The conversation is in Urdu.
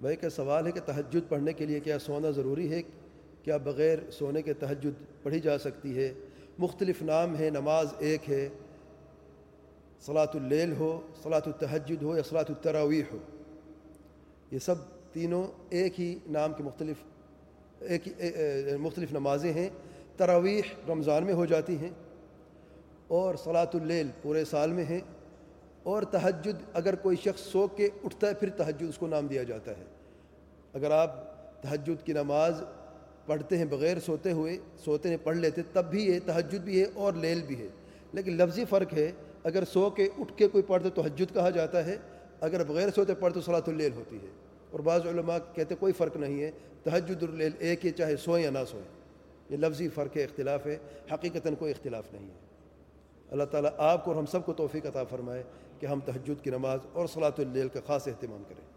بھائی کا سوال ہے کہ تہجد پڑھنے کے لیے کیا سونا ضروری ہے؟ کیا بغیر سونے کے تہجد پڑھی جا سکتی ہے؟ مختلف نام ہے نماز ایک ہے صلاۃ اللیل ہو صلاۃ التحجد ہو یا صلاۃ التراویح ہو۔ یہ سب تینوں ایک ہی نام کے مختلف، ایک مختلف نمازیں ہیں۔ تراویح رمضان میں ہو جاتی ہیں اور صلاۃ اللیل پورے سال میں ہیں۔ اور تہجد، اگر کوئی شخص سو کے اٹھتا ہے، پھر تہجد اس کو نام دیا جاتا ہے۔ اگر آپ تہجد کی نماز پڑھتے ہیں بغیر سوتے ہوئے، سوتے ہیں، پڑھ لیتے، تب بھی یہ تہجد بھی ہے اور لیل بھی ہے۔ لیکن لفظی فرق ہے، اگر سو کے اٹھ کے کوئی پڑھتے تو حجت کہا جاتا ہے۔ اگر بغیر سوتے پڑھ تو صلاۃ اللیل ہوتی ہے۔ اور بعض علماء کہتے کوئی فرق نہیں ہے، تہجد اللیل ایک ہی چاہے سوئیں یا نہ سوئیں یہ لفظی فرق ہے، اختلاف ہے، حقیقتاً کوئی اختلاف نہیں ہے۔ اللہ تعالیٰ آپ کو اور ہم سب کو توفیق عطا فرمائے کہ ہم تہجد کی نماز اور صلاۃ اللیل کا خاص اہتمام کریں۔